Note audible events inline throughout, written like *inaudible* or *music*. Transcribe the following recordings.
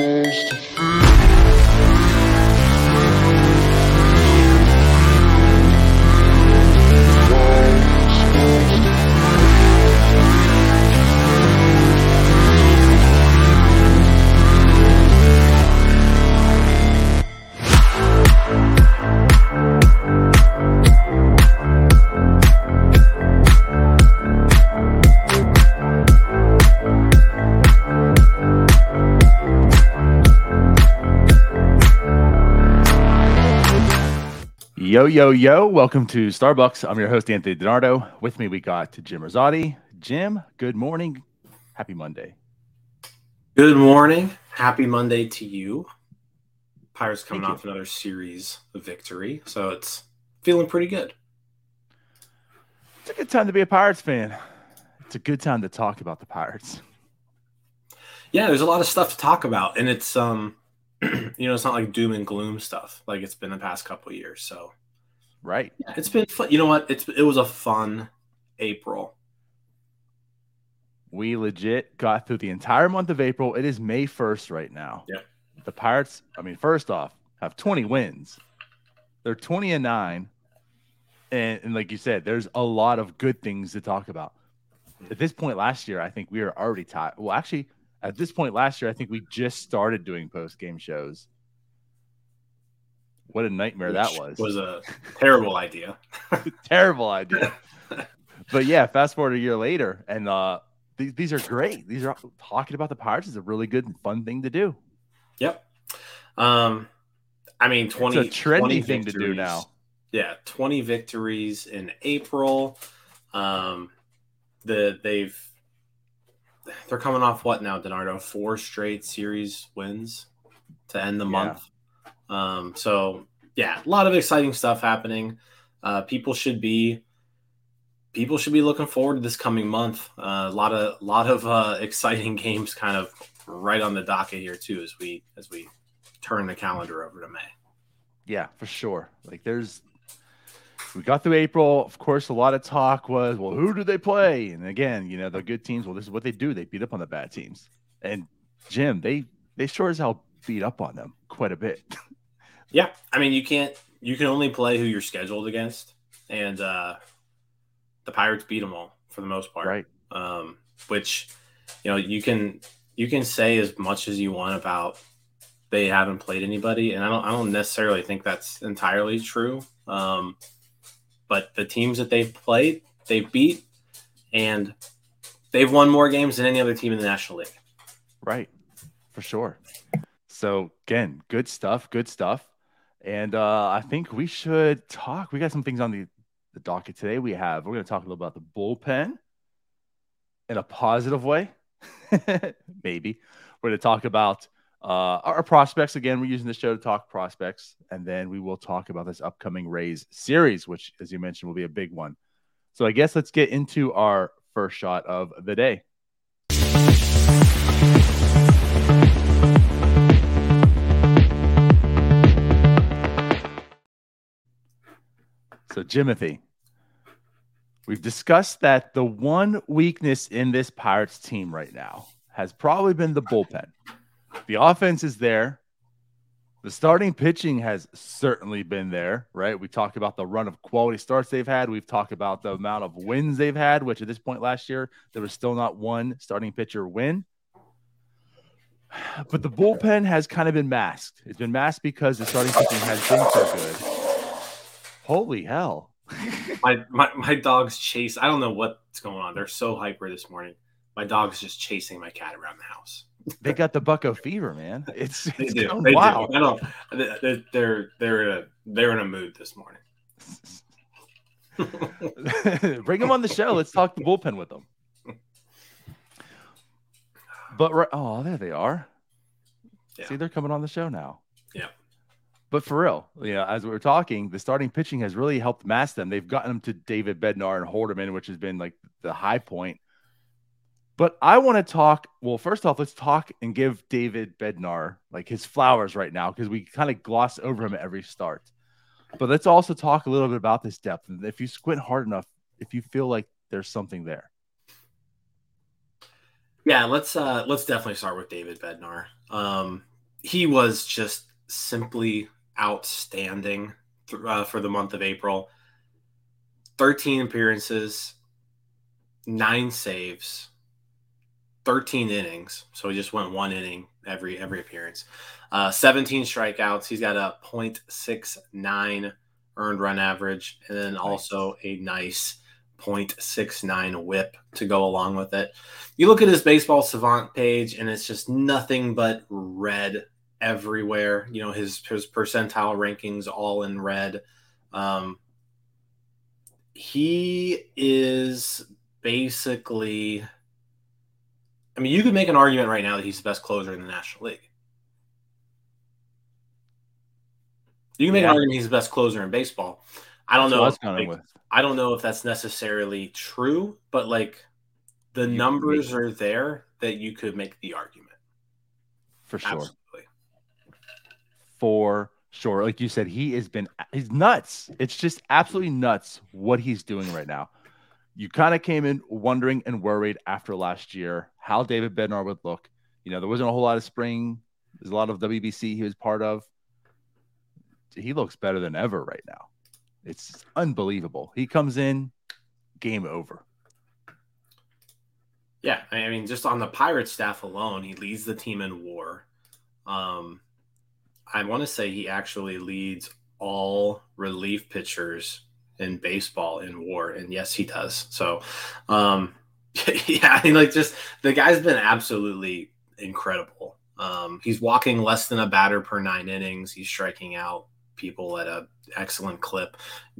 close Yo, yo, yo. Welcome to Starbucs. I'm your host, Anthony DiNardo. With me, we got Jim Rosati. Jim, good morning. Happy Monday. Good morning. Happy Monday to you. Pirates coming Thank off another series of victory. So it's feeling pretty good. It's a good time to be a Pirates fan. It's a good time to talk about the Pirates. Yeah, there's a lot of stuff to talk about. And it's um *clears throat* you know, it's not like doom and gloom stuff like it's been the past couple of years. So Right. yeah, it's been fun. You know what? It's it was a fun April. We legit got through the entire month of April. It is May 1st right now. Yep. The Pirates, I mean, first off, have 20 wins. They're 20 and 9. And, and like you said, there's a lot of good things to talk about. At this point last year, I think we were already tied. Well, actually, at this point last year, I think we just started doing post game shows. What a nightmare that which was. Was a terrible idea. *laughs* Terrible idea. *laughs* but yeah, fast forward a year later, and uh, these, these are great. These are talking about the Pirates is a really good and fun thing to do. Yep. Um I mean 20 it's a trendy 20 thing to do now. yeah 20 victories in april um the they've they're coming off what now Donardo? four straight series wins to end the Yeah. month um so yeah a lot of exciting stuff happening uh people should be people should be looking forward to this coming month uh, a lot of lot of uh *laughs* exciting games kind of right on the docket here too as we as we turn the calendar over to may Yeah, for sure. Like there's we got through April. Of course, a lot of talk was, well, who do they play? And again, you know, the good teams, well, this is what they do. They beat up on the bad teams. And Jim, they they sure as hell beat up on them quite a bit. *laughs* Yeah, I mean you can't you can only play who you're scheduled against, and uh, the Pirates beat them all for the most part. right. Um, which you know you can you can say as much as you want about they haven't played anybody, and I don't I don't necessarily think that's entirely true. Um, but the teams that they've played, they've beat, and they've won more games than any other team in the National League. Right. For sure. So again, good stuff, good stuff. And uh, I think we should talk. We got some things on the, the docket today. We have, we're going to talk a little about the bullpen in a positive way. *laughs* Maybe. We're going to talk about uh, our prospects. Again, we're using the show to talk prospects. And then we will talk about this upcoming Rays series, which, as you mentioned, will be a big one. So I guess let's get into our first shot of the day. So, Jimothy, we've discussed that the one weakness in this Pirates team right now has probably been the bullpen. The offense is there. The starting pitching has certainly been there, right? We talked about the run of quality starts they've had. We've talked about the amount of wins they've had, which at this point last year, there was still not one starting pitcher win. But the bullpen has kind of been masked. It's been masked because the starting pitching has been so good. Holy hell. *laughs* my, my my dogs chase. I don't know what's going on. They're so hyper this morning. My dog's just chasing my cat around the house. They got the bucko fever, man. It's, They it's do. They wild. do. I don't. They're they're they're in a they're in a mood this morning. *laughs* Bring them on the show. Let's talk the bullpen with them. But right, oh, there they are. Yeah. See, they're coming on the show now. But for real, you know, as we were talking, the starting pitching has really helped mask them. They've gotten them to David Bednar and Holderman, which has been like the high point. But I want to talk. Well, first off, let's talk and give David Bednar like his flowers right now because we kind of gloss over him at every start. But let's also talk a little bit about this depth. And if you squint hard enough, if you feel like there's something there. Yeah, let's uh let's definitely start with David Bednar. Um, he was just simply outstanding uh, for the month of April. 13 appearances, nine saves, 13 innings. So he just went one inning every every appearance. Uh, 17 strikeouts. He's got a 0.69 earned run average, and then also a nice 0.69 whip to go along with it. You look at his baseball savant page, and it's just nothing but red everywhere. You know, his his percentile rankings all in red. Um, he is basically. I mean, you could make an argument right now that he's the best closer in the National League. You can make yeah. an argument he's the best closer in baseball. I don't that's know. If, like, I don't know if that's necessarily true, but like the you numbers are there that you could make the argument. For sure. Absolutely. For sure. Like you said, he has been he's nuts. It's just absolutely nuts what he's doing right now. You kind of came in wondering and worried after last year how David Bednar would look. You know, there wasn't a whole lot of spring. There's a lot of WBC he was part of. He looks better than ever right now. It's unbelievable. He comes in, game over. Yeah, I mean, just on the Pirates staff alone, he leads the team in WAR. Um, I want to say he actually leads all relief pitchers in baseball in WAR, and yes, he does. So, um, *laughs* yeah, I mean, like, just the guy's been absolutely incredible. Um, he's walking less than a batter per nine innings. He's striking out people at a excellent clip.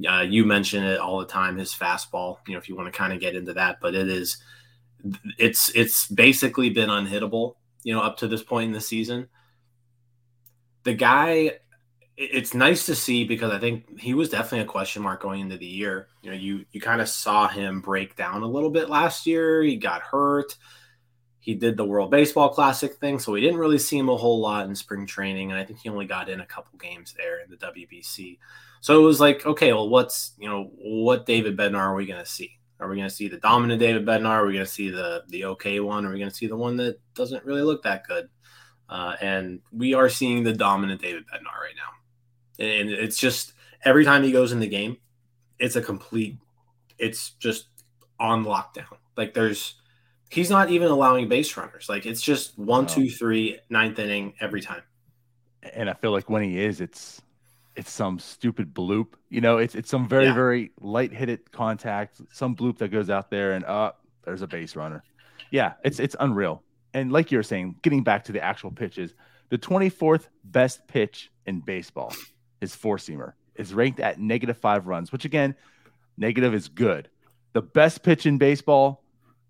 Uh, you mention it all the time, his fastball. You know, if you want to kind of get into that, but it is, it's it's basically been unhittable. You know, up to this point in the season, the guy. It's nice to see because I think he was definitely a question mark going into the year. You know, you you kind of saw him break down a little bit last year. He got hurt he did the World Baseball Classic thing, so we didn't really see him a whole lot in spring training, and I think he only got in a couple games there in the WBC. So it was like, okay, well, what's you know what David Bednar are we going to see? Are we going to see the dominant David Bednar? Are we going to see the the okay one? Are we going to see the one that doesn't really look that good? Uh, and we are seeing the dominant David Bednar right now, and it's just every time he goes in the game, it's a complete, it's just on lockdown. Like there's he's not even allowing base runners. Like it's just one, two, three, ninth inning every time. And I feel like when he is, it's it's some stupid bloop. You know, it's it's some very yeah. very light hit contact, some bloop that goes out there, and uh, there's a base runner. Yeah, it's it's unreal. And like you were saying, getting back to the actual pitches, the 24th best pitch in baseball is four seamer. Is ranked at negative five runs, which again, negative is good. The best pitch in baseball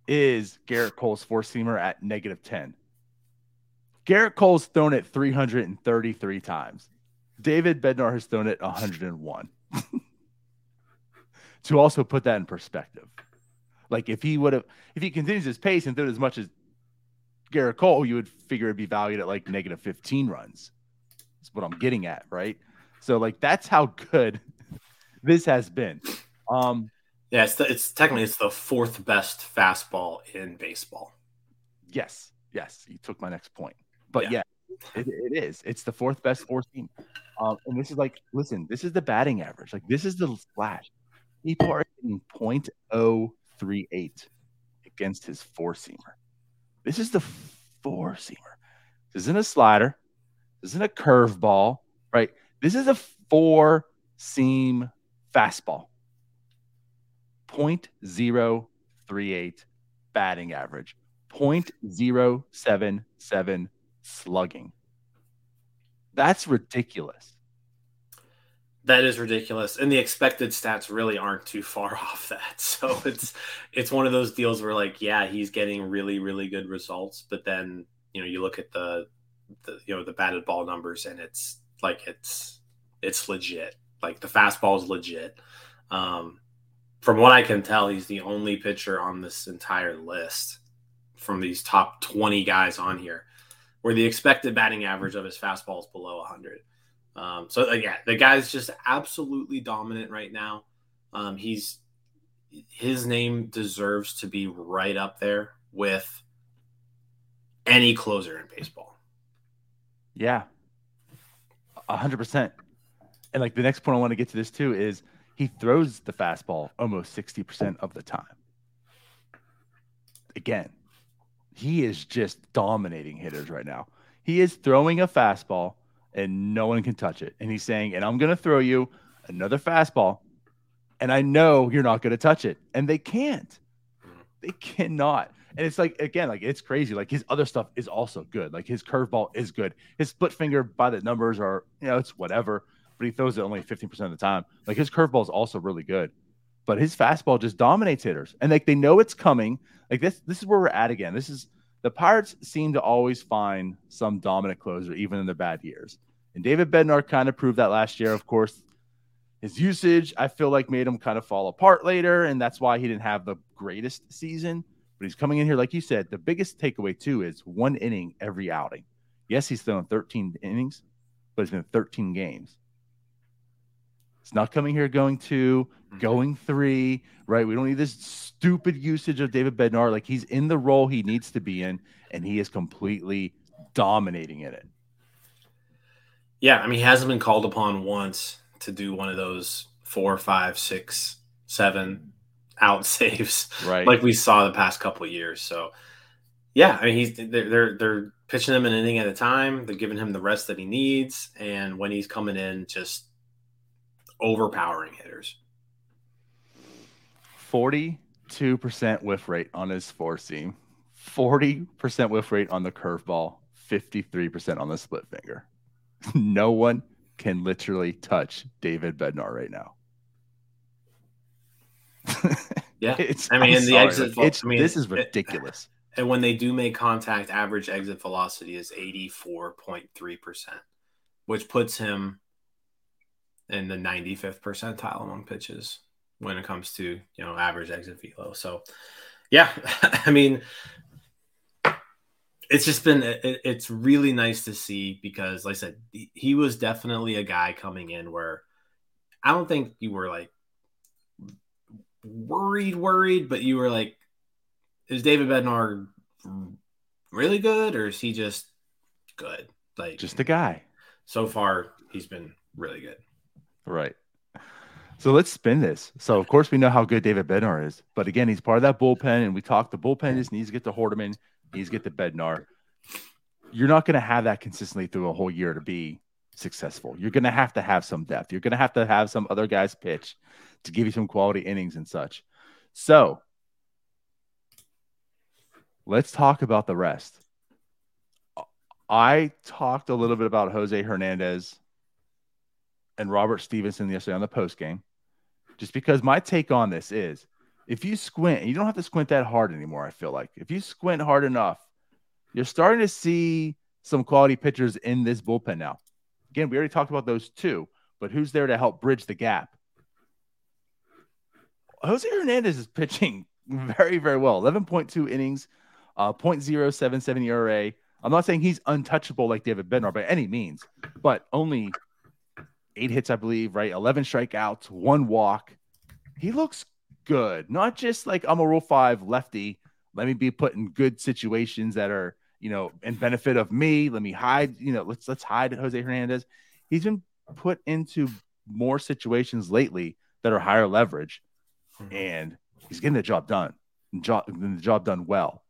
is Gerrit Cole's four seamer at negative 10. Gerrit Cole's thrown it 333 times. David Bednar has thrown it 101. *laughs* to also put that in perspective. Like if he would have, if he continues his pace and threw as much as Gerrit Cole, you would figure it'd be valued at like negative 15 runs. That's what I'm getting at, right? So like that's how good *laughs* this has been. Um, yeah, it's the, it's technically it's the fourth best fastball in baseball. Yes, yes, you took my next point. But yeah, yeah it, it is. It's the fourth best four seam. Um, and this is like, listen, this is the batting average. Like this is the slash. People are hitting .038 against his four seamer. This is the four seamer. This isn't a slider. This isn't a curveball, right? This is a four seam fastball. 0.038 batting average, 0.077 slugging. That's ridiculous. That is ridiculous. And the expected stats really aren't too far *laughs* off that. So it's it's one of those deals where like, yeah, he's getting really, really good results, but then, you know, you look at the the you know the batted ball numbers and it's like it's it's legit. Like the fastball is legit. Um, from what I can tell, he's the only pitcher on this entire list from these top 20 guys on here where the expected batting average of his fastball is below 100. Um, so, uh, yeah, the guy's just absolutely dominant right now. Um, he's his name deserves to be right up there with any closer in baseball. Yeah. Hundred percent. And like the next point I want to get to this too is he throws the fastball almost 60% of the time. Again, he is just dominating hitters right now. He is throwing a fastball and no one can touch it. And he's saying, and I'm going to throw you another fastball. And I know you're not going to touch it. And they can't. They cannot. And it's like, again, like it's crazy. Like his other stuff is also good. Like his curveball is good. His split finger by the numbers are, you know, it's whatever, but he throws it only 15% of the time. Like his curveball is also really good. But his fastball just dominates hitters. And like they know it's coming. Like this, this is where we're at again. This is the Pirates seem to always find some dominant closer, even in the bad years. And David Bednar kind of proved that last year. Of course, his usage, I feel like, made him kind of fall apart later. And that's why he didn't have the greatest season. But he's coming in here, like you said, the biggest takeaway, too, is one inning every outing. Yes, he's thrown 13 innings, but it's been 13 games. It's not coming here going two, mm-hmm. going three, right? We don't need this stupid usage of David Bednar. Like he's in the role he needs to be in, and he is completely dominating in it. Yeah, I mean, he hasn't been called upon once to do one of those four, five, six, seven out *laughs* saves, right? Like we saw the past couple years. So, yeah, I mean, he's they're, they're they're pitching him an inning at a time. They're giving him the rest that he needs, and when he's coming in, just overpowering hitters. 42% whiff rate on his four seam, 40% whiff rate on the curveball, 53% on the split finger. *laughs* no one can literally touch David Bednar right now. *laughs* yeah. it's, I mean, the exit, it's, I mean, this is ridiculous. It, *laughs* and when they do make contact, average exit velocity is 84.3%, which puts him in the 95th percentile among pitches when it comes to you know average exit velo. So yeah, *laughs* I mean it's just been it, it's really nice to see because like I said he was definitely a guy coming in where I don't think you were like worried worried but you were like is David Bednar really good or is he just good? Like just a guy. so far he's been really good Right. So let's spin this. So of course we know how good David Bednar is, but again, he's part of that bullpen, and we talked. The bullpen just needs to get to Holderman, needs to get to Bednar. You're not going to have that consistently through a whole year to be successful. You're going to have to have some depth. You're going to have to have some other guys pitch to give you some quality innings and such. So let's talk about the rest. I talked a little bit about Jose Hernandez and Robert Stephenson yesterday on the post game, just because my take on this is if you squint, you don't have to squint that hard anymore. I feel like if you squint hard enough, you're starting to see some quality pitchers in this bullpen now. Again, we already talked about those two, but who's there to help bridge the gap? Jose Hernandez is *laughs* pitching very, very well. 11.2 innings, uh, 0.077 ERA. I'm not saying he's untouchable like David Bednar by any means, but only eight hits, I believe, right? 11 strikeouts, one walk. He looks good. Not just like I'm a Rule 5 lefty. Let me be put in good situations that are, you know, in benefit of me. Let me hide, you know, let's let's hide Jose Hernandez. He's been put into more situations lately that are higher leverage, mm-hmm. and he's getting the job done. Job the job done well.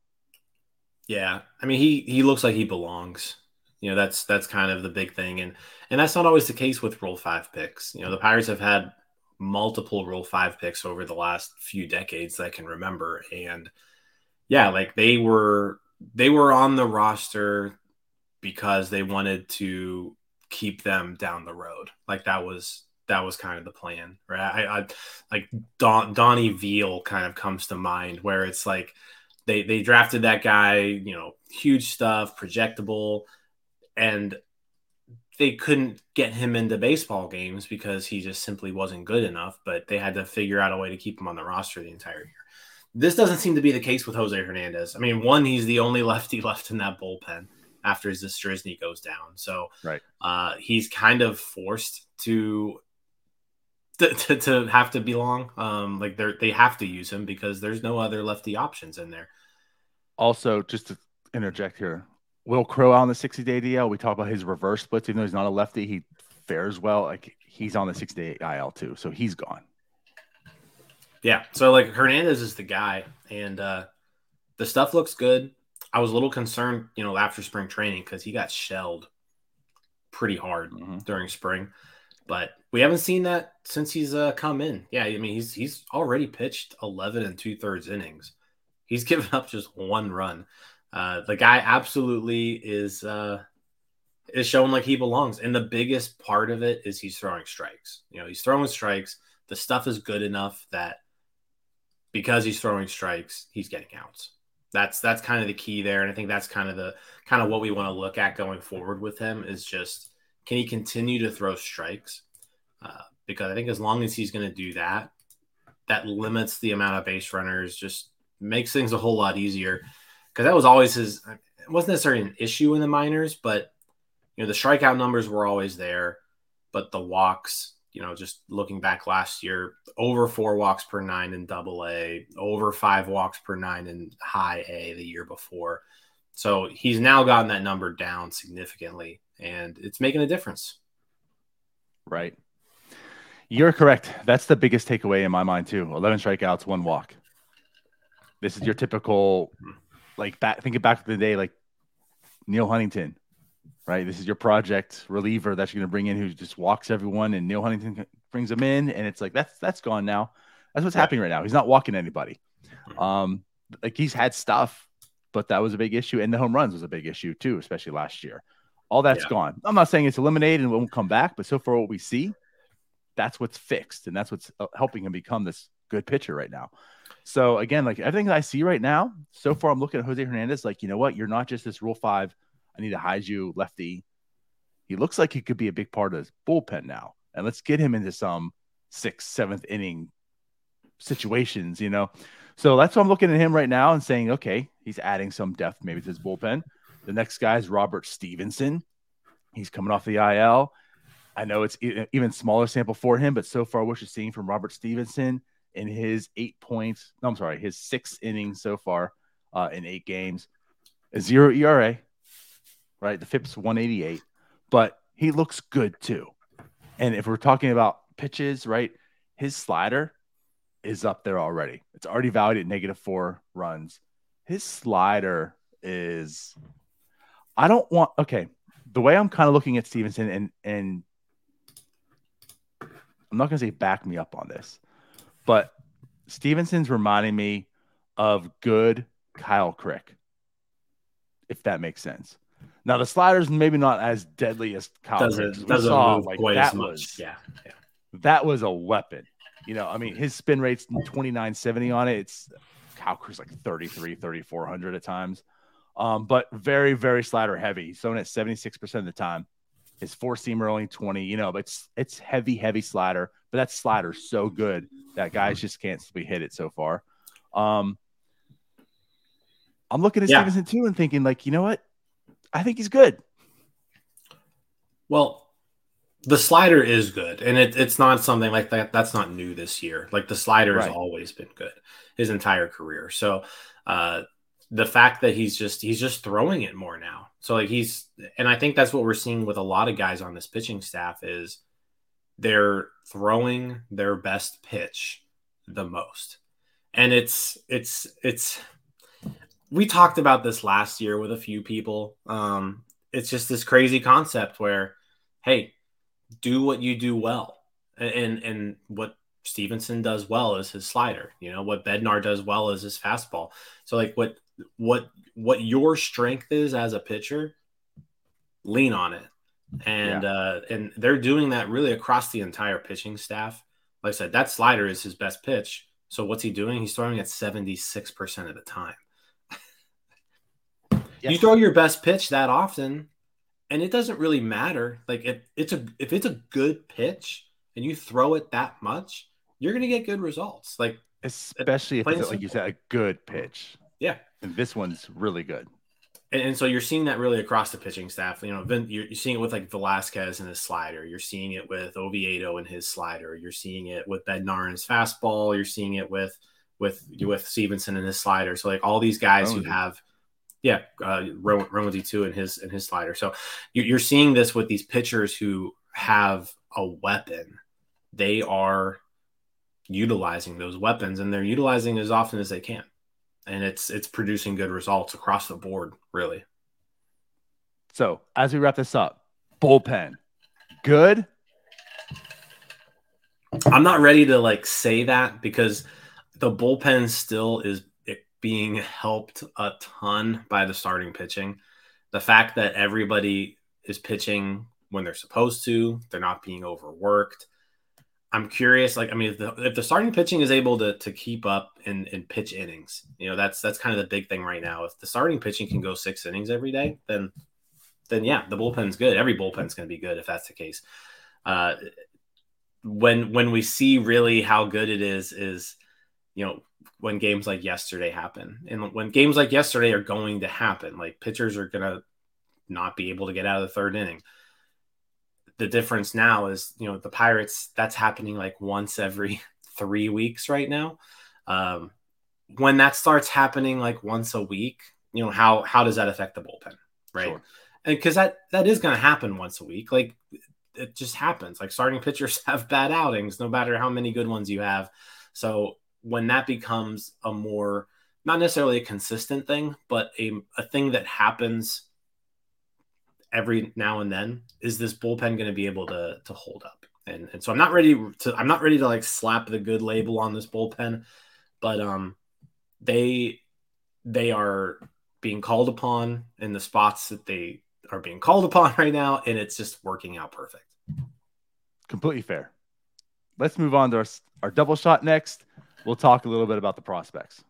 Yeah, I mean he he looks like he belongs. You know, that's that's kind of the big thing, and and that's not always the case with Rule Five picks. You know, the Pirates have had multiple Rule Five picks over the last few decades that I can remember, and yeah, like they were they were on the roster because they wanted to keep them down the road. Like that was that was kind of the plan, right? I, I like Don, Donnie Veal kind of comes to mind where it's like they they drafted that guy, you know, huge stuff, projectable and they couldn't get him into baseball games because he just simply wasn't good enough. But they had to figure out a way to keep him on the roster the entire year. This doesn't seem to be the case with Jose Hernandez. I mean, one, he's the only *laughs* lefty left in that bullpen after Zastryzny goes down, so right, uh, he's kind of forced to to, to, to have to belong. Um, like they they have to use him because there's no other lefty options in there. Also, just to interject here, Will Crowe on the 60 day DL. We talk about his reverse splits, even though he's not a lefty, he fares well. Like he's on the 60 day IL too, so he's gone. Yeah, so like Hernandez is the guy, and uh, the stuff looks good. I was a little concerned, you know, after spring training because he got shelled pretty hard mm-hmm. during spring, but we haven't seen that since he's uh, come in. Yeah, I mean he's he's already pitched 11 and two thirds innings. He's *laughs* given up just one run. Uh, the guy absolutely is uh, is showing like he belongs, and the biggest part of it is he's throwing strikes. You know, he's throwing strikes. The stuff is good enough that because he's throwing strikes, he's getting outs. That's that's kind of the key there, and I think that's kind of the kind of what we want to look at going forward with him is just can he continue to throw strikes? Uh, because I think as long as he's going to do that, that limits the amount of base runners, just makes things a whole lot easier. Because that was always his. It wasn't necessarily an issue in the minors, but you know the strikeout numbers were always there, but the walks you know, just looking back last year, over four walks per nine in double A, over five walks per nine in high A the year before. So he's now gotten that number down significantly, and it's making a difference. Right. You're correct. That's the biggest takeaway in my mind, too. 11 strikeouts, one walk. This is your typical, like, back, thinking back to the day, like Neil Huntington, right? This is your project reliever that you're going to bring in who just walks everyone, and Neil Huntington brings him in, and it's like that's that's gone now. That's what's happening right now. He's not walking anybody. Um, like he's had stuff, but that was a big issue, and the home runs was a big issue too, especially last year. All that's yeah. gone. I'm not saying it's eliminated and won't come back, but so far what we see, that's what's fixed, and that's what's uh, helping him become this good pitcher right now. So again, like everything I see right now, so far I'm looking at Jose Hernandez like, you know what, you're not just this Rule Five I need to hide you, lefty. He looks like he could be a big part of this bullpen now. And let's get him into some sixth, seventh inning situations, you know. So that's why I'm looking at him right now and saying, okay, he's adding some depth maybe to his bullpen. The next guy is Robert Stephenson. He's coming off the IL. I know it's even smaller sample for him, but so far, what you're seeing from Robert Stephenson in his eight points, no, I'm sorry, his six innings so far uh, in eight games, a zero ERA, right? The FIP's 188, but he looks good too. And if we're talking about pitches, right, his slider is up there already. It's already valued at negative four runs. His slider is, I don't want, okay. The way I'm kind of looking at Stephenson and, and I'm not going to say back me up on this, but Stephenson's reminding me of good Kyle Crick, if that makes sense. Now the sliders maybe not as deadly as Kyle doesn't, doesn't saw, move like, quite as much. Was, yeah, yeah, that was a weapon. You know, I mean, his spin rate's 2970 on it. It's Kyle Crick's like 33, 3400 at times. Um, but very, very slider heavy. He's throwing at 76% of the time. His four seamer only 20, you know, but it's it's heavy, heavy slider. But that slider's so good that guys just can't be hit it so far. Um, I'm looking at yeah. Stephenson too and thinking, like, you know what? I think he's good. Well, the slider is good, and it, it's not something like that. That's not new this year. Like the slider right. has always been good his entire career. So uh, the fact that he's just he's just throwing it more now. So like he's, and I think that's what we're seeing with a lot of guys on this pitching staff is they're throwing their best pitch the most, and it's it's it's we talked about this last year with a few people. Um, it's just this crazy concept where, hey, do what you do well, and and what Stephenson does well is his slider. You know what Bednar does well is his fastball. So like what what what your strength is as a pitcher, lean on it, and yeah. uh, and they're doing that really across the entire pitching staff. Like I said, that slider is his best pitch. So what's he doing? He's throwing at seventy six percent of the time. *laughs* Yes. You throw your best pitch that often, and it doesn't really matter. Like if it's a if it's a good pitch and you throw it that much, you're gonna get good results. Like especially if it's like you said, a good pitch. Yeah, and this one's really good. And, and, so you're seeing that really across the pitching staff. You know, you're, you're seeing it with like Velasquez and his slider. You're seeing it with Oviedo and his slider. You're seeing it with Bednar and his fastball. You're seeing it with with with Stephenson and his slider. So like all these guys oh, who have Yeah, uh, Romo two in his in his slider. So you're seeing this with these pitchers who have a weapon. They are utilizing those weapons, and they're utilizing as often as they can, and it's it's producing good results across the board, really. So as we wrap this up, bullpen, good. I'm not ready to like say that because the bullpen still is being helped a ton by the starting pitching. The fact that everybody is pitching when they're supposed to, they're not being overworked. I'm curious, like, I mean, if the, if the starting pitching is able to, to keep up in, in pitch innings, you know, that's that's kind of the big thing right now. If the starting pitching can go six innings every day, then then yeah, the bullpen's good. Every bullpen's going to be good if that's the case. Uh, when when we see really how good it is, is you know when games like yesterday happen. And when games like yesterday are going to happen, like pitchers are going to not be able to get out of the third inning. The difference now is, you know, the Pirates, that's happening like once every *laughs* three weeks right now. Um, when that starts happening like once a week, you know, how, how does that affect the bullpen? Right. Sure. And because that, that is going to happen once a week. Like it just happens. Like starting pitchers *laughs* have bad outings, no matter how many good ones you have. So when that becomes a more not necessarily a consistent thing, but a, a thing that happens every now and then, is this bullpen going to be able to to hold up? And and so I'm not ready to I'm not ready to like slap the good label on this bullpen, but um they they are being called upon in the spots that they are being called upon *laughs* right now, and it's just working out perfect. Completely fair. Let's move on to our, our double shot next we'll talk a little bit about the prospects.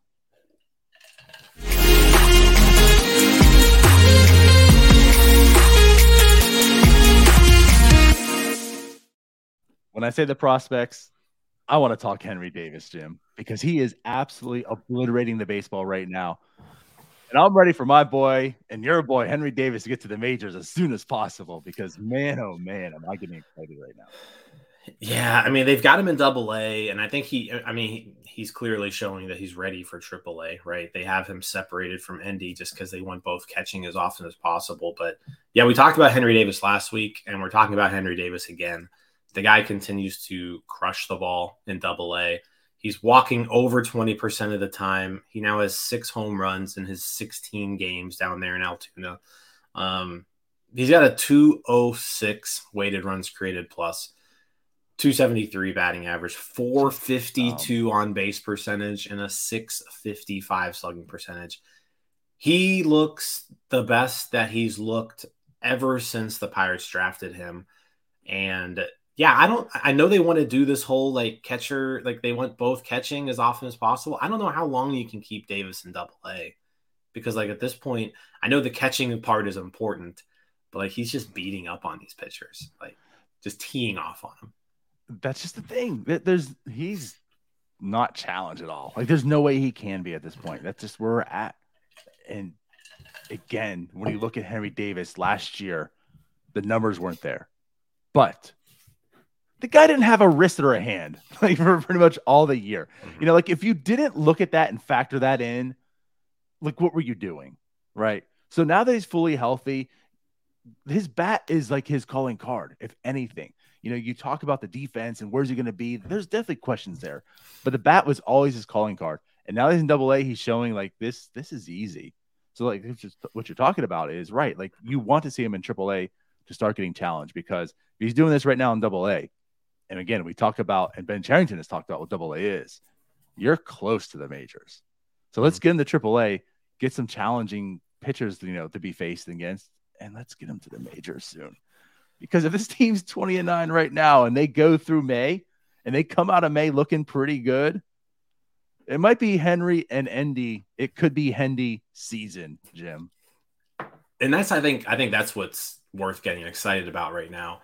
When I say the prospects, I want to talk Henry Davis, Jim, because he is absolutely obliterating the baseball right now. And I'm ready for my boy and your boy, Henry Davis, to get to the majors as soon as possible because, man, oh man, am I getting excited right now. Yeah, I mean they've got him in Double A, and I think he, I mean he's clearly showing that he's ready for Triple A, right? They have him separated from Endy just because they want both catching as often as possible. But yeah, we talked about Henry Davis last week, and we're talking about Henry Davis again. The guy continues to crush the ball in Double A. He's walking over 20% of the time. He now has six home runs in his 16 games down there in Altoona. Um, he's got a 206 weighted runs created 273 batting average, 452 um, on base percentage, and a 655 slugging percentage. He looks the best that he's looked ever since the Pirates drafted him. And yeah, I don't, I know they want to do this whole like catcher, like they want both catching as often as possible. I don't know how long you can keep Davis in double A because, like, at this point, I know the catching part is important, but like he's just beating up on these pitchers, like just teeing off on them that's just the thing. There's he's not challenged at all. Like there's no way he can be at this point. That's just where we're at. And again, when you look at Henry Davis last year, the numbers weren't there. But the guy didn't have a wrist or a hand *laughs* like for pretty much all the year. Mm-hmm. You know, like if you didn't look at that and factor that in, like what were you doing? Right. So now that he's fully healthy, his bat is like his calling card, if anything you know, you talk about the defense and where's he going to be. There's definitely questions there, but the bat was always his calling card. And now he's in Double A. He's showing like this. This is easy. So like just, what you're talking about is right. Like you want to see him in Triple A to start getting challenged because if he's doing this right now in Double A. And again, we talk about and Ben Cherington has talked about what Double A is. You're close to the majors. So let's mm-hmm. get him to Triple A, get some challenging pitchers, you know, to be faced against, and let's get them to the majors soon. Because if this team's 20 and 9 right now and they go through May and they come out of May looking pretty good, it might be Henry and Endy. It could be Hendy season, Jim. And that's I think I think that's what's worth getting excited about right now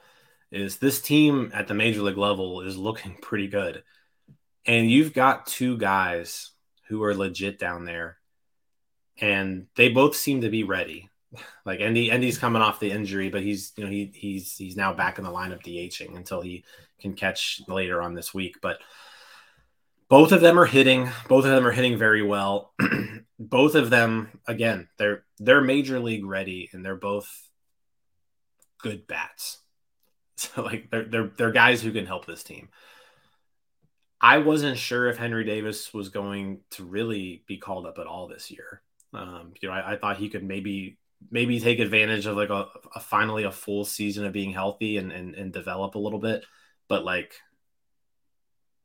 is this team at the major league level is looking pretty good. And you've got two guys who are legit down there and they both seem to be ready. *laughs* Like Endy, Endy's coming off the injury, but he's you know he he's he's now back in the lineup DHing until he can catch later on this week. But both of them are hitting. Both of them are hitting very well. *clears throat* both of them again, they're they're major league ready and they're both good bats. *laughs* So like they're they're they're guys who can help this team. I wasn't sure if Henry Davis was going to really be called up at all this year. Um, you know, I, I, thought he could maybe maybe take advantage of like a, a, finally a full season of being healthy and, and and develop a little bit. But like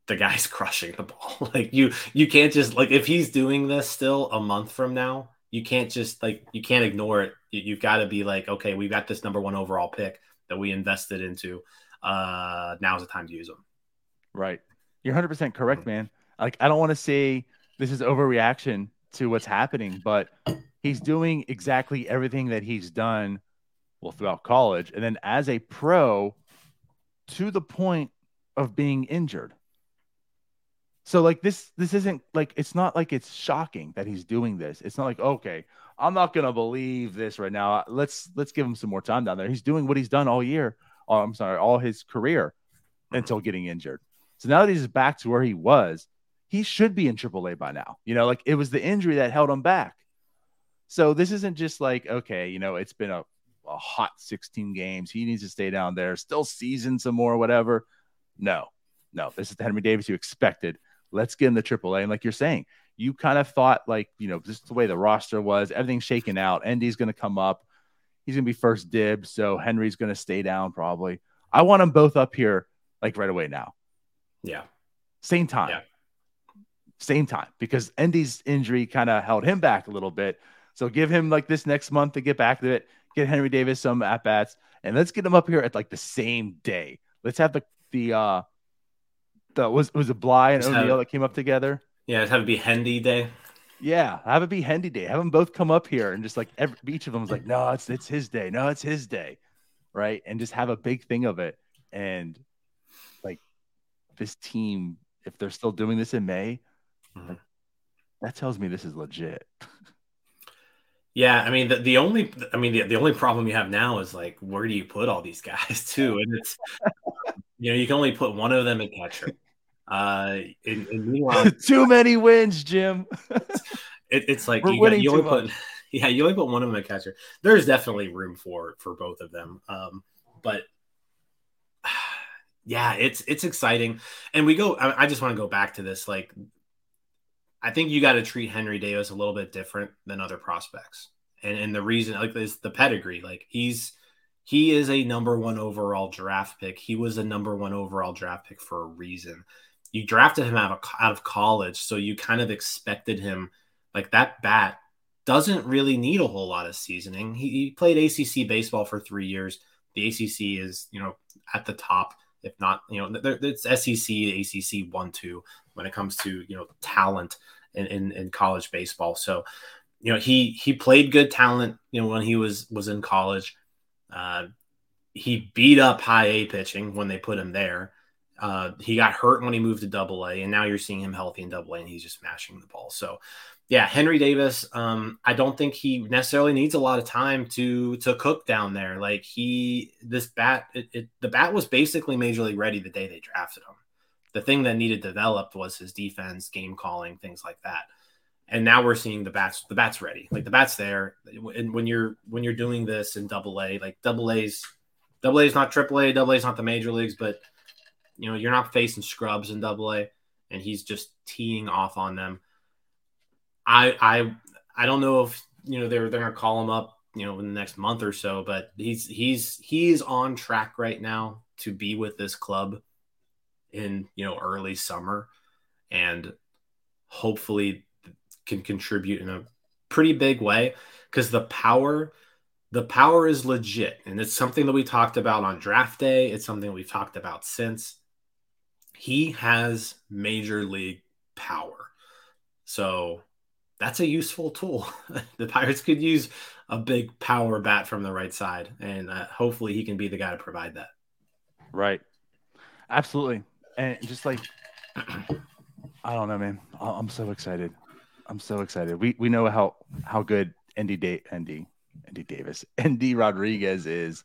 the guy's *laughs* crushing the ball. *laughs* like you you can't just like if he's doing this still a month from now, you can't just like you can't ignore it. You, have got to be like, okay, we've got this number one overall pick that we invested into. Uh now's the time to use them. Right. You're 100% correct, mm-hmm. man. Like I don't want to say this is overreaction to what's happening, but he's doing exactly everything that he's done well throughout college and then as a pro to the point of being injured. So like this this isn't like it's not like it's shocking that he's doing this. It's not like okay, I'm not to believe this right now. Let's let's give him some more time down there. He's doing what he's done all year. Oh, I'm sorry, all his career until getting injured. So now that he's back to where he was, he should be in AAA by now. You know, like it was the injury that held him back. So this isn't just like okay, you know, it's been a, a hot 16 games. He needs to stay down there, still season some more, whatever. No, no, this is the Henry Davis you expected Let's get him to AAA. And like you're saying, you kind of thought like, you know, just the way the roster was, everything's shaken out. Endy's going to come up. He's going to be first dibs. So Henry's going to stay down probably. I want them both up here like right away now. Yeah. Same time. Yeah. Same time because Endy's injury kind of held him back a little bit. So give him like this next month to get back to it, get Henry Davis some at bats, and let's get him up here at like the same day. Let's have the the uh the was was it Bly and O'Neill that came up together? Yeah, have it be Hendy Day. Yeah, have it be Hendy Day. Have them both come up here and just like every, each of them was like, no, it's it's his day. No, it's his day, right? And just have a big thing of it. And like this team, if they're still doing this in May, mm-hmm. that tells me this is legit. *laughs* Yeah, I mean the, the only I mean the, the only problem you have now is like where do you put all these guys *laughs* too? And it's you know you can only put one of them in catcher. Uh, and, and meanwhile, *laughs* too many wins, Jim. *laughs* it, it's like We're you, got, you only put, *laughs* yeah, you only put one of them in catcher. There's definitely room for for both of them. Um, but *sighs* yeah, it's it's exciting, and we go. I, I just want to go back to this. Like, I think you got to treat Henry Davis a little bit different than other prospects, and and the reason like is the pedigree. Like he's he is a number one overall draft pick. He was a number one overall draft pick for a reason you drafted him out of out of college, so you kind of expected him like that bat doesn't really need a whole lot of seasoning. He, he played ACC baseball for three years. The ACC is you know at the top, if not you know it's SEC, ACC one two when it comes to you know talent in, in, in college baseball. So you know he he played good talent you know when he was was in college. Uh, he beat up high A pitching when they put him there. Uh, he got hurt when he moved to Double A, and now you're seeing him healthy in Double A, and he's just smashing the ball. So, yeah, Henry Davis. Um, I don't think he necessarily needs a lot of time to to cook down there. Like he, this bat, it, it, the bat was basically major league ready the day they drafted him. The thing that needed developed was his defense, game calling, things like that. And now we're seeing the bats. The bats ready. Like the bats there. And when you're when you're doing this in Double A, like Double A's, Double A is not Triple A. Double A is not the major leagues, but you know, you're not facing scrubs in double A and he's just teeing off on them. I I I don't know if you know they're they're gonna call him up, you know, in the next month or so, but he's he's he's on track right now to be with this club in you know early summer and hopefully can contribute in a pretty big way because the power the power is legit. And it's something that we talked about on draft day. It's something we've talked about since he has major league power. So that's a useful tool. *laughs* the Pirates could use a big power bat from the right side, and uh, hopefully he can be the guy to provide that. Right. Absolutely. And just like, *clears throat* I don't know, man. I'm so excited. I'm so excited. We we know how how good Endy Day Endy Endy Davis *laughs* Endy Rodriguez is.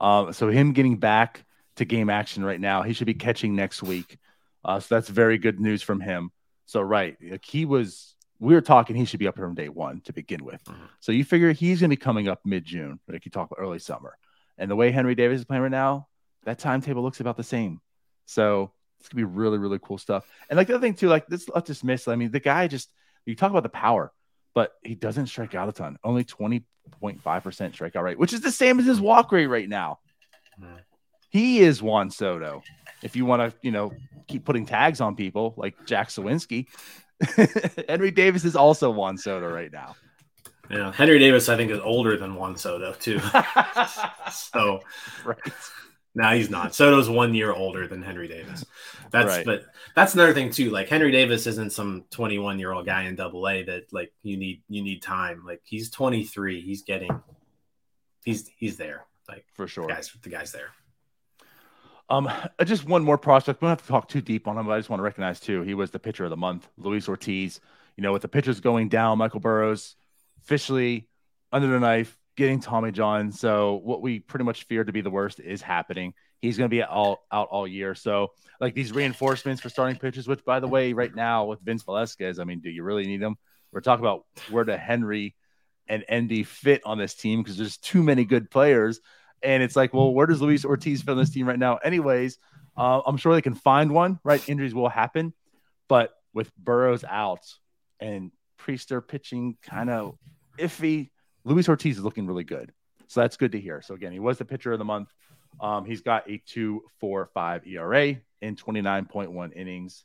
Um, so him getting back to game action right now. He should be catching next week. Uh, so that's very good news from him. So right, like he was we were talking he should be up here from day one to begin with. Mhm. So you figure he's going to be coming up mid June, like you talk about early summer. And the way Henry Davis is playing right now, that timetable looks about the same. So it's gonna be really, really cool stuff. And like the other thing too, like this, let's just miss. I mean, the guy just you talk about the power, but he doesn't strike out a ton. Only twenty point five percent strikeout rate, which is the same as his walk rate right now. Mhm. He is Juan Soto. If you want to, you know, keep putting tags on people like Jack Suwinski, *laughs* Henry Davis is also Juan Soto right now. Yeah, Henry Davis, I think, is older than Juan Soto too. *laughs* so right. now he's not. Soto's one year older than Henry Davis. That's Right. but that's another thing too. Like Henry Davis isn't some 21 year old guy in Double A that like you need you need time. Like he's 23. He's getting he's he's there. Like For sure. guys, the guy's there. Um, uh, just one more prospect. We don't have to talk too deep on him, but I just want to recognize too. He was the pitcher of the month, Luis Ortiz. You know, with the pitchers going down, Michael Burrows officially under the knife, getting Tommy John. So what we pretty much feared to be the worst is happening. He's going to be all out all year. So like these reinforcements for starting pitchers, which by the way, right now with Vince Velasquez, I mean, do you really need them? We're talking about where the Henry and Endy fit on this team because there's too many good players. And it's like, well, where does Luis Ortiz fit on this team right now? Anyways, uh, I'm sure they can find one, right? Injuries will happen. But with Burrows out and Priester pitching kind of iffy, Luis Ortiz is looking really good. So that's good to hear. So again, he was the pitcher of the month. Um, he's got a 2.45 ERA in 29.1 innings.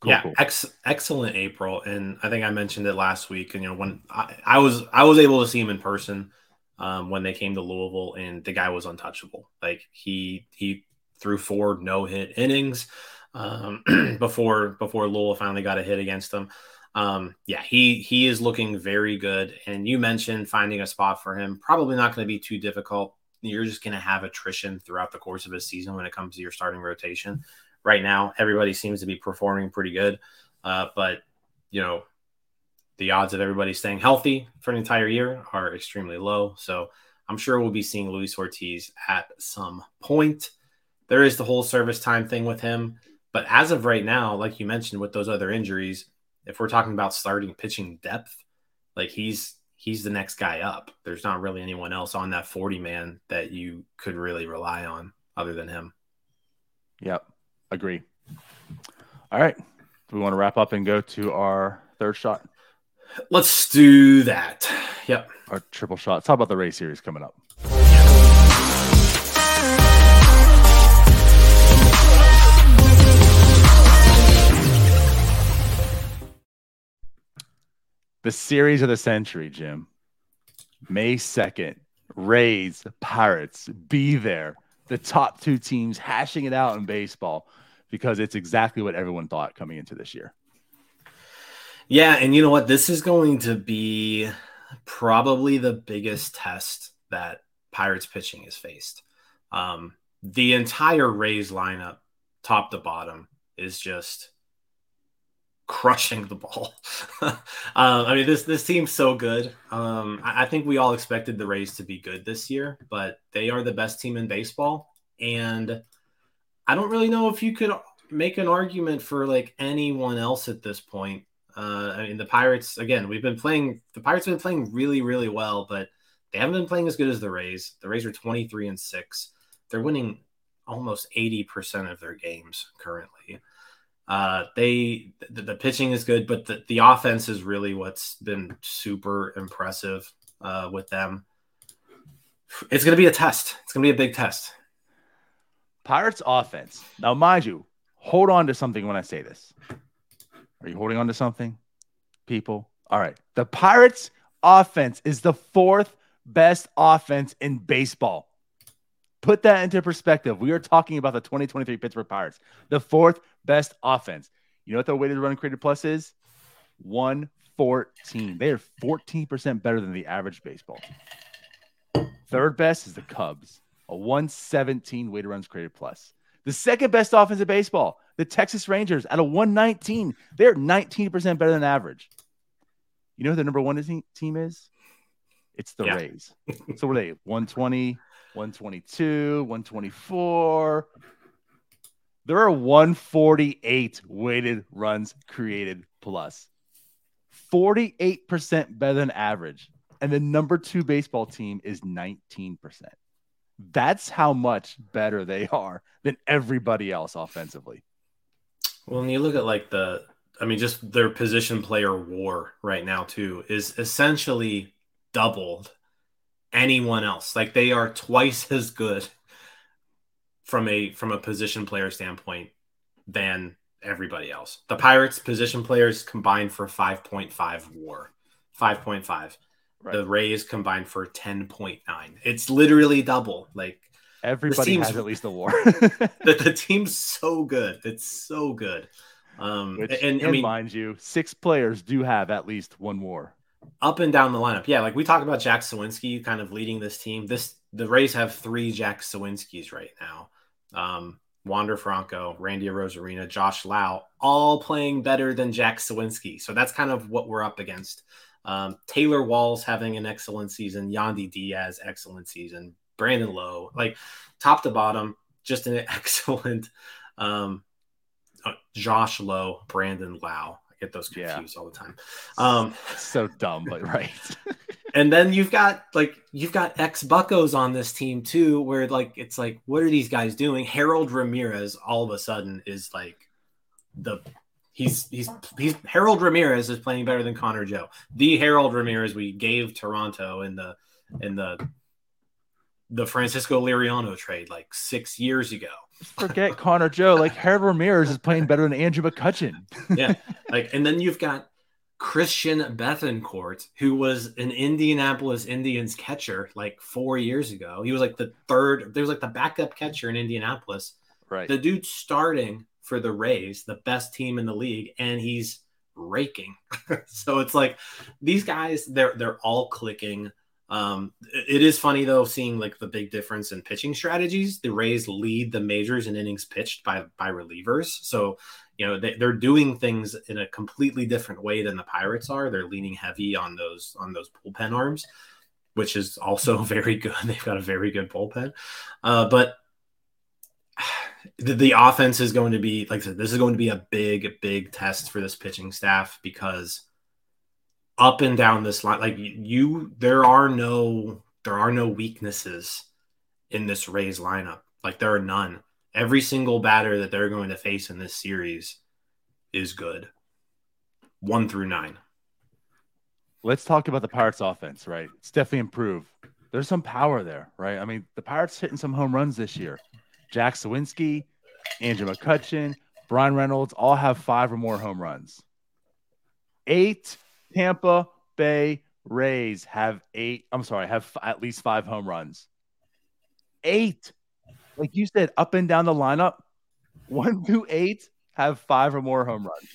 Cool, yeah, cool. Ex- excellent April, and I think I mentioned it last week. And you know, when I, I was I was able to see him in person um, when they came to Louisville, and the guy was untouchable. Like he he threw four no hit innings um, *clears throat* before before Louisville finally got a hit against him. Um, yeah, he he is looking very good. And you mentioned finding a spot for him. Probably not going to be too difficult. You're just going to have attrition throughout the course of a season when it comes to your starting rotation right now everybody seems to be performing pretty good uh, but you know the odds of everybody staying healthy for an entire year are extremely low so i'm sure we'll be seeing luis ortiz at some point there is the whole service time thing with him but as of right now like you mentioned with those other injuries if we're talking about starting pitching depth like he's he's the next guy up there's not really anyone else on that 40 man that you could really rely on other than him Yep. Agree. All right. Do we want to wrap up and go to our third shot, Let's do that. Yep. our triple shot? Let's talk about the Rays series coming up. The series of the century, Jim. May 2nd, Rays, Pirates, be there. The top two teams hashing it out in baseball because it's exactly what everyone thought coming into this year. Yeah, and you know what? This is going to be probably the biggest test that Pirates pitching has faced. Um, the entire Rays lineup, top to bottom, is just crushing the ball. *laughs* um, I mean, this this team's so good. Um, I, I think we all expected the Rays to be good this year, but they are the best team in baseball, and I don't really know if you could make an argument for like anyone else at this point. Uh, I mean, the Pirates again. We've been playing. The Pirates have been playing really, really well, but they haven't been playing as good as the Rays. The Rays are twenty three and six. They're winning almost eighty percent of their games currently. Uh, they the, the pitching is good, but the, the offense is really what's been super impressive uh, with them. It's going to be a test. It's going to be a big test. Pirates offense. Now, mind you, hold on to something when I say this. Are you holding on to something, people? All right. The Pirates offense is the fourth best offense in baseball. Put that into perspective. We are talking about the 2023 Pittsburgh Pirates, the fourth best offense. You know what the weighted run created plus is? 114. They are 14% better than the average baseball. Third best is the Cubs, a 117 weighted runs created plus. The second best offense in baseball, the Texas Rangers, at a 119. They're 19% better than average. You know who the number one team is? It's the Yeah. Rays. so what are they? 120, 122, 124. There are 148 weighted runs created plus. 48% better than average. And the number two baseball team is 19%. That's how much better they are than everybody else offensively. Well, when you look at like the, I mean, just their position player war right now, too, is essentially doubled anyone else. Like they are twice *laughs* as good from a from a position player standpoint than everybody else. The Pirates position players combined for 5.5 war. 5.5. Right. The Rays combined for 10.9. It's literally double. Like everybody has at least a war. *laughs* *laughs* the, the, team's so good. It's so good. Um Which, and, and I mean, mind you, six players do have at least one war. Up and down the lineup. Yeah, like we talk about Jack Suwinski kind of leading this team. This the Rays have three Jack Suwinskis right now. Um, Wander Franco, Randy Arozarena, Josh Lowe, all playing better than Jack Suwinski. So that's kind of what we're up against. Um, Taylor Walls having an excellent season, Yandy Diaz excellent season, Brandon Lowe, like top to bottom, just an *laughs* excellent. Um, uh, Josh Lowe, Brandon Lowe. I get those confused yeah. all the time. Um, *laughs* so dumb, but right. *laughs* and then you've got like you've got ex Buckos on this team too, where like it's like, what are these guys doing? Harold Ramirez all of a sudden is like the he's he's he's Harold Ramirez is playing better than Connor Joe. The Harold Ramirez we gave Toronto in the in the the Francisco Liriano trade like six years ago. Forget Connor Joe. Like Harold Ramirez is playing better than Andrew McCutchen. *laughs* yeah. Like, and then you've got Christian Bethencourt, who was an Indianapolis Indians catcher like four years ago. He was like the third, there was like the backup catcher in Indianapolis. Right. The dude starting for the Rays, the best team in the league, and he's raking. *laughs* so it's like these guys, they're they're all clicking. Um, it is funny though seeing like the big difference in pitching strategies. The Rays lead the majors in innings pitched by by relievers. So you know they, they're doing things in a completely different way than the Pirates are. They're leaning heavy on those on those bullpen arms, which is also *laughs* very good. They've got a very good bullpen, uh, but the, the offense is going to be like I said, this is going to be a big, big test for this pitching staff because up and down this line, like you, there are no there are no weaknesses in this Rays lineup. Like there are none. Every single batter that they're going to face in this series is good. One through nine. Let's talk about the Pirates offense, right? It's definitely improved. There's some power there, right? I mean, the Pirates hitting some home runs this year. Jack Suwinski, Andrew McCutchen, Bryan Reynolds all have five or more home runs. Eight Tampa Bay Rays have eight. I'm sorry, have f- at least five home runs. Eight. Like you said, up and down the lineup, one through eight have five or more home runs.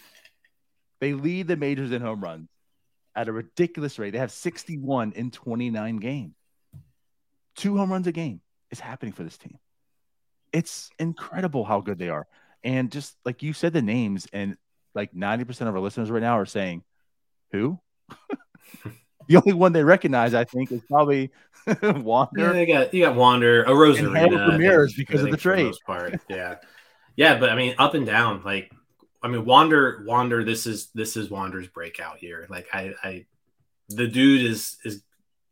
They lead the majors in home runs at a ridiculous rate. They have 61 in 29 games. Two home runs a game is happening for this team it's incredible how good they are. And just like you said, the names and like 90% of our listeners right now are saying, who? *laughs* the only one they recognize, I think, is probably *laughs* Wander. Yeah, they got you got Wander, a Rose Ramirez because of the trade. part, yeah, yeah, but I mean, up and down. Like, I mean, Wander, Wander. This is this is Wander's breakout year. Like, I, I, the dude is is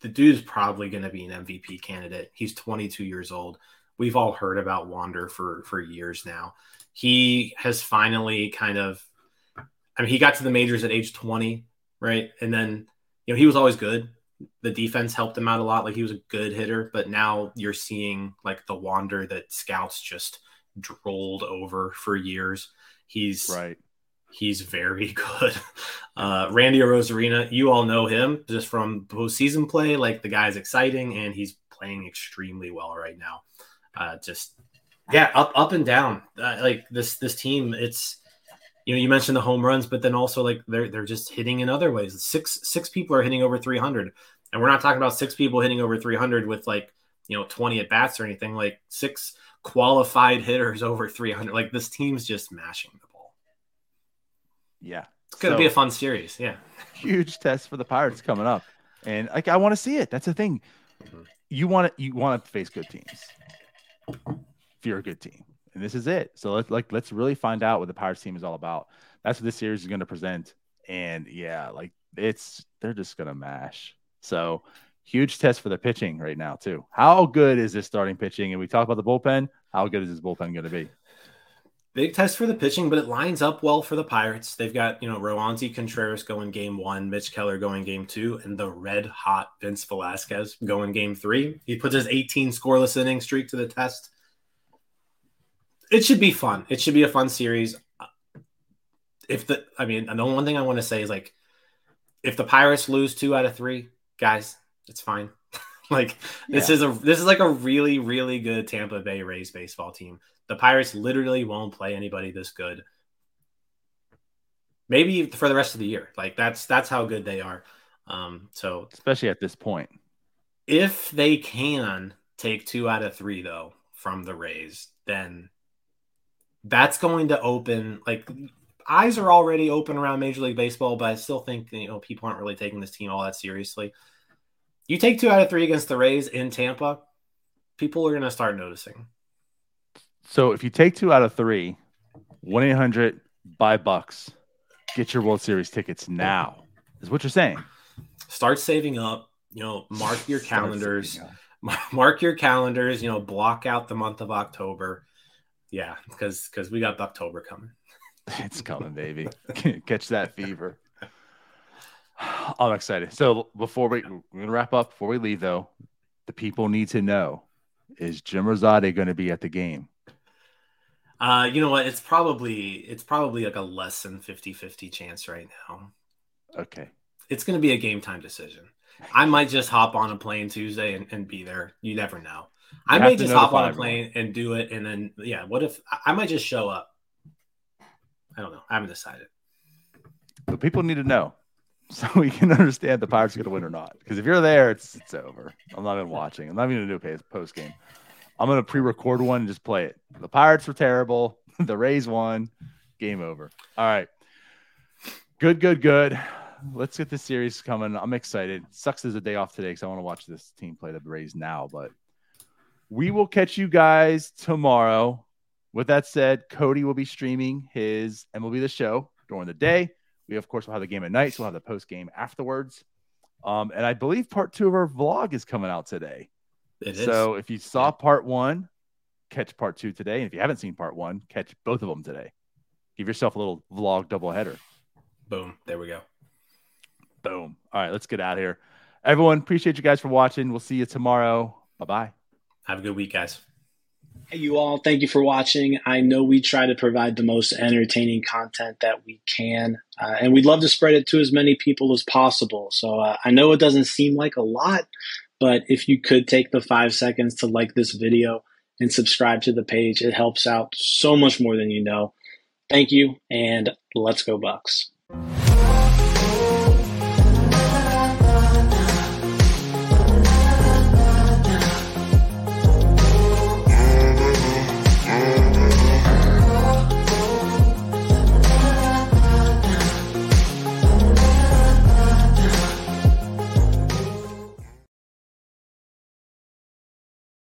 the dude is probably going to be an MVP candidate. He's 22 years old we've all heard about Wander for for years now. He has finally kind of I mean he got to the majors at age 20, right? And then you know he was always good. The defense helped him out a lot like he was a good hitter, but now you're seeing like the Wander that scouts just drooled over for years. He's right. He's very *laughs* good. Uh, Randy Arozarena, you all know him just from postseason play. Like the guy's exciting and he's playing extremely well right now uh, just yeah, up up and down. Uh, like this this team, it's you know you mentioned the home runs, but then also like they're they're just hitting in other ways. Six six people are hitting over 300, and we're not talking about six people hitting over 300 with like you know 20 at bats or anything. Like six qualified hitters over 300. Like this team's just mashing the ball. Yeah, it's gonna so, be a fun series. Yeah, *laughs* huge test for the Pirates coming up, and like I want to see it. That's the thing. Mm-hmm. You want to you want to face good teams if you're a good team. and this is it. So let's like let's really find out what the Pirates team is all about. That's what this series is going to present. And yeah, like it's they're just going to mash. So huge test for the pitching right now too. How good is this starting pitching? And we talk about the bullpen. How good is this bullpen going to be? Big test for the pitching, but it lines up well for the Pirates. They've got, you know, Roansy Contreras going game one, Mitch Keller going game two, and the red hot Vince Velasquez going game three. He puts his 18 scoreless inning streak to the test. It should be fun. It should be a fun series. If the, I mean, the one thing I want to say is like, if the Pirates lose two out of three, guys, it's fine. *laughs* like this is a this is like a really really good Tampa Bay Rays baseball team. The Pirates literally won't play anybody this good. Maybe for the rest of the year. Like that's that's how good they are. Um, so especially at this point, if they can take two out of three though from the Rays, then that's going to open like eyes are already open around Major League Baseball, but I still think you know people aren't really taking this team all that seriously. You take two out of three against the Rays in Tampa, people are going to start noticing. So if you take two out of three, 1 800 buy Bucks, get your World Series tickets now, is what you're saying. Start saving up, you know, mark your *laughs* calendars, *laughs* mark your calendars, you know, block out the month of October. Yeah, because because we got October coming. *laughs* It's coming, baby. Catch that fever. *sighs* I'm excited. So before we we're gonna wrap up, before we leave though, the people need to know: is Jim Rosati going to be at the game? Uh, you know what? It's probably it's probably like a less than 50-50 chance right now. Okay. It's going to be a game time decision. I might just hop on a plane Tuesday and, and be there. You never know. You I may just hop on a plane everyone. and do it, and then yeah. What if I might just show up? I don't know. I haven't decided. But people need to know *laughs* so we can understand the Pirates are going to win or not. Because if you're there, it's it's over. I'm not even watching. I'm not even going to do a post game. I'm to pre-record one and just play it. The Pirates were terrible. *laughs* The Rays won. Game over. All right. Good, good, good. Let's get this series coming. I'm excited. Sucks there's a day off today because I want to watch this team play the Rays now. But we will catch you guys tomorrow. With that said, Cody will be streaming his MLB the show during the day. We of course will have the game at night, so we'll have the post game afterwards. Um, and I believe part two of our vlog is coming out today. It so is. if you saw part one, catch part two today. And if you haven't seen part one, catch both of them today. Give yourself a little vlog double header. Boom. There we go. Boom. All right, let's get out of here. Everyone, appreciate you guys for watching. We'll see you tomorrow. Bye bye. Have a good week, guys. Hey, you all. Thank you for watching. I know we try to provide the most entertaining content that we can, uh, and we'd love to spread it to as many people as possible. So uh, I know it doesn't seem like a lot, but if you could take the five seconds to like this video and subscribe to the page, it helps out so much more than you know. Thank you, and let's go, Bucks.